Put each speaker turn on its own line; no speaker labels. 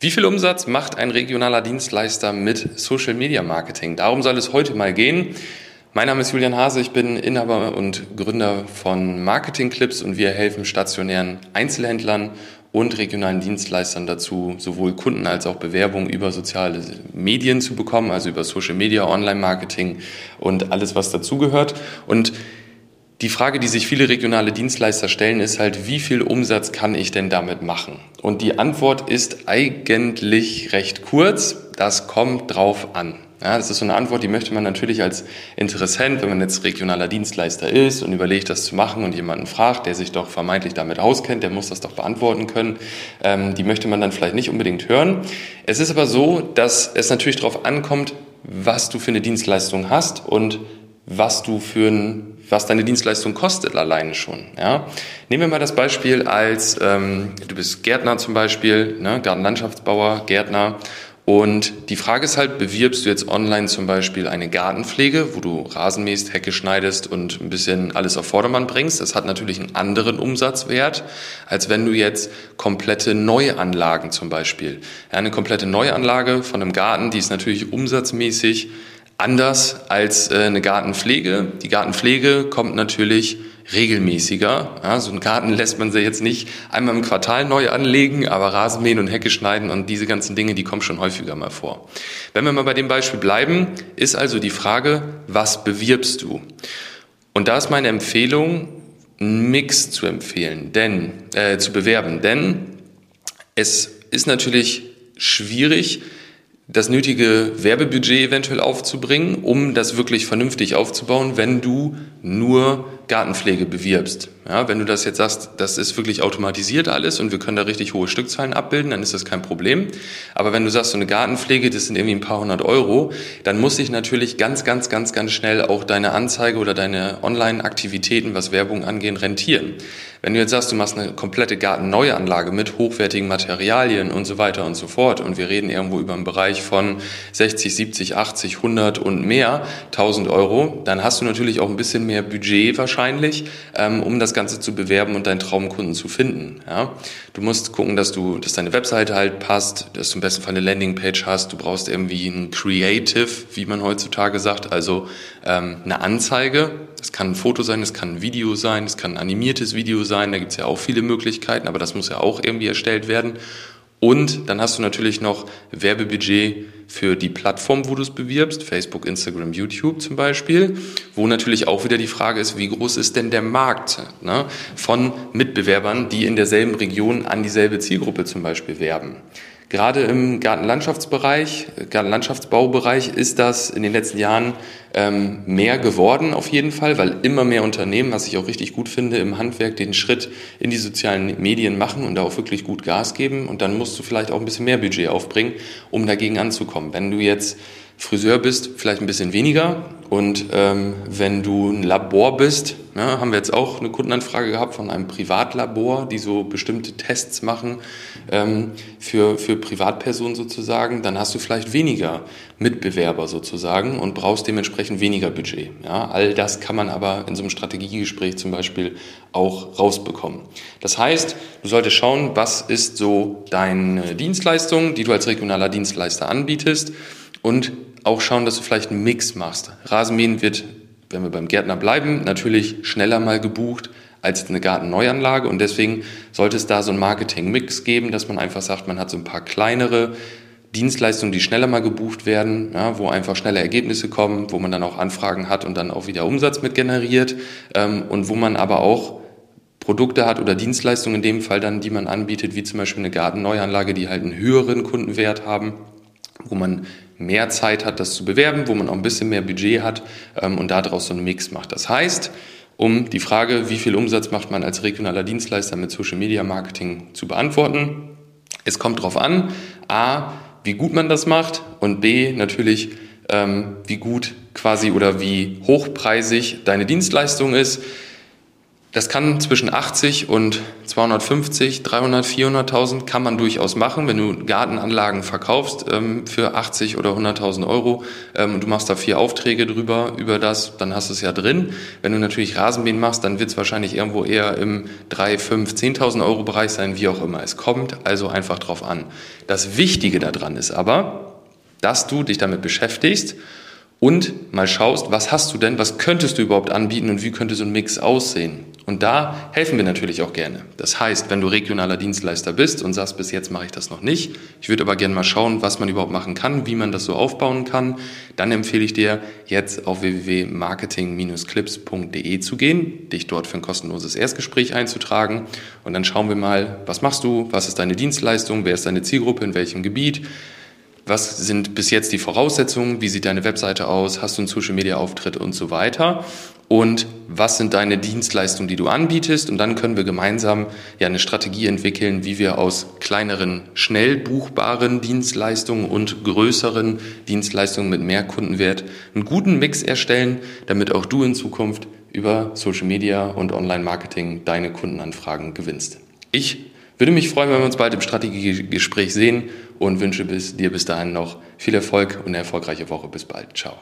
Wie viel Umsatz macht ein regionaler Dienstleister mit Social Media Marketing? Darum soll es heute mal gehen. Mein Name ist Julian Hase, ich bin Inhaber und Gründer von Marketing Clips und wir helfen stationären Einzelhändlern und regionalen Dienstleistern dazu, sowohl Kunden als auch Bewerbungen über soziale Medien zu bekommen, also über Social Media, Online-Marketing und alles, was dazugehört. Und die Frage, die sich viele regionale Dienstleister stellen, ist halt, wie viel Umsatz kann ich denn damit machen? Und die Antwort ist eigentlich recht kurz. Das kommt drauf an. Ja, das ist so eine Antwort, die möchte man natürlich als Interessent, wenn man jetzt regionaler Dienstleister ist und überlegt, das zu machen und jemanden fragt, der sich doch vermeintlich damit auskennt, der muss das doch beantworten können, ähm, die möchte man dann vielleicht nicht unbedingt hören. Es ist aber so, dass es natürlich darauf ankommt, was du für eine Dienstleistung hast und was du für ein, was deine Dienstleistung kostet alleine schon. Ja? Nehmen wir mal das Beispiel als ähm, du bist Gärtner zum Beispiel, ne, Gartenlandschaftsbauer, Gärtner. Und die Frage ist halt, bewirbst du jetzt online zum Beispiel eine Gartenpflege, wo du Rasen mähst, Hecke schneidest und ein bisschen alles auf Vordermann bringst? Das hat natürlich einen anderen Umsatzwert, als wenn du jetzt komplette Neuanlagen zum Beispiel. Ja, eine komplette Neuanlage von einem Garten, die ist natürlich umsatzmäßig anders als äh, eine Gartenpflege. Die Gartenpflege kommt natürlich regelmäßiger. Ja, so einen Garten lässt man sich jetzt nicht einmal im Quartal neu anlegen, aber Rasenmähen und Hecke schneiden und diese ganzen Dinge, die kommen schon häufiger mal vor. Wenn wir mal bei dem Beispiel bleiben, ist also die Frage, was bewirbst du? Und da ist meine Empfehlung, einen Mix zu empfehlen, denn äh, zu bewerben, denn es ist natürlich schwierig, das nötige Werbebudget eventuell aufzubringen, um das wirklich vernünftig aufzubauen, wenn du nur Gartenpflege bewirbst. Ja, wenn du das jetzt sagst, das ist wirklich automatisiert alles und wir können da richtig hohe Stückzahlen abbilden, dann ist das kein Problem. Aber wenn du sagst, so eine Gartenpflege, das sind irgendwie ein paar hundert Euro, dann muss sich natürlich ganz, ganz, ganz, ganz schnell auch deine Anzeige oder deine Online-Aktivitäten, was Werbung angehen, rentieren. Wenn du jetzt sagst, du machst eine komplette Gartenneuanlage mit hochwertigen Materialien und so weiter und so fort und wir reden irgendwo über einen Bereich von 60, 70, 80, 100 und mehr 1000 Euro, dann hast du natürlich auch ein bisschen mehr Budget wahrscheinlich, ähm, um das Ganze zu bewerben und deinen Traumkunden zu finden. Ja? Du musst gucken, dass du, dass deine Webseite halt passt, dass du im besten Fall eine Landingpage hast. Du brauchst irgendwie ein Creative, wie man heutzutage sagt, also ähm, eine Anzeige. Das kann ein Foto sein, das kann ein Video sein, das kann ein animiertes Video sein. Da gibt es ja auch viele Möglichkeiten, aber das muss ja auch irgendwie erstellt werden. Und dann hast du natürlich noch Werbebudget für die Plattform, wo du es bewirbst, Facebook, Instagram, YouTube zum Beispiel, wo natürlich auch wieder die Frage ist, wie groß ist denn der Markt ne, von Mitbewerbern, die in derselben Region an dieselbe Zielgruppe zum Beispiel werben. Gerade im Gartenlandschaftsbereich, Gartenlandschaftsbaubereich ist das in den letzten Jahren ähm, mehr geworden auf jeden Fall, weil immer mehr Unternehmen, was ich auch richtig gut finde, im Handwerk den Schritt in die sozialen Medien machen und da auch wirklich gut Gas geben. Und dann musst du vielleicht auch ein bisschen mehr Budget aufbringen, um dagegen anzukommen. Wenn du jetzt Friseur bist, vielleicht ein bisschen weniger. Und ähm, wenn du ein Labor bist, ne, haben wir jetzt auch eine Kundenanfrage gehabt von einem Privatlabor, die so bestimmte Tests machen ähm, für, für Privatpersonen sozusagen, dann hast du vielleicht weniger Mitbewerber sozusagen und brauchst dementsprechend weniger Budget. Ja, all das kann man aber in so einem Strategiegespräch zum Beispiel auch rausbekommen. Das heißt, du solltest schauen, was ist so deine Dienstleistung, die du als regionaler Dienstleister anbietest und auch schauen, dass du vielleicht einen Mix machst. Rasenmähen wird, wenn wir beim Gärtner bleiben, natürlich schneller mal gebucht als eine Gartenneuanlage und deswegen sollte es da so einen Marketing-Mix geben, dass man einfach sagt, man hat so ein paar kleinere Dienstleistungen, die schneller mal gebucht werden, ja, wo einfach schnelle Ergebnisse kommen, wo man dann auch Anfragen hat und dann auch wieder Umsatz mit generiert ähm, und wo man aber auch Produkte hat oder Dienstleistungen in dem Fall dann, die man anbietet, wie zum Beispiel eine Gartenneuanlage, die halt einen höheren Kundenwert haben wo man mehr Zeit hat, das zu bewerben, wo man auch ein bisschen mehr Budget hat ähm, und daraus so einen Mix macht. Das heißt, um die Frage, wie viel Umsatz macht man als regionaler Dienstleister mit Social Media Marketing zu beantworten, es kommt darauf an, a, wie gut man das macht und b, natürlich, ähm, wie gut quasi oder wie hochpreisig deine Dienstleistung ist. Das kann zwischen 80 und 250, 300, 400.000 kann man durchaus machen, wenn du Gartenanlagen verkaufst ähm, für 80 oder 100.000 Euro ähm, und du machst da vier Aufträge drüber über das, dann hast du es ja drin. Wenn du natürlich Rasenmähen machst, dann wird es wahrscheinlich irgendwo eher im 3, 5, 10.000 Euro Bereich sein, wie auch immer. Es kommt also einfach drauf an. Das Wichtige daran ist aber, dass du dich damit beschäftigst und mal schaust, was hast du denn, was könntest du überhaupt anbieten und wie könnte so ein Mix aussehen. Und da helfen wir natürlich auch gerne. Das heißt, wenn du regionaler Dienstleister bist und sagst, bis jetzt mache ich das noch nicht, ich würde aber gerne mal schauen, was man überhaupt machen kann, wie man das so aufbauen kann, dann empfehle ich dir jetzt auf www.marketing-clips.de zu gehen, dich dort für ein kostenloses Erstgespräch einzutragen und dann schauen wir mal, was machst du, was ist deine Dienstleistung, wer ist deine Zielgruppe, in welchem Gebiet, was sind bis jetzt die Voraussetzungen, wie sieht deine Webseite aus, hast du einen Social-Media-Auftritt und so weiter? Und was sind deine Dienstleistungen, die du anbietest? Und dann können wir gemeinsam ja eine Strategie entwickeln, wie wir aus kleineren, schnell buchbaren Dienstleistungen und größeren Dienstleistungen mit mehr Kundenwert einen guten Mix erstellen, damit auch du in Zukunft über Social Media und Online-Marketing deine Kundenanfragen gewinnst. Ich würde mich freuen, wenn wir uns bald im Strategiegespräch sehen und wünsche bis, dir bis dahin noch viel Erfolg und eine erfolgreiche Woche. Bis bald. Ciao.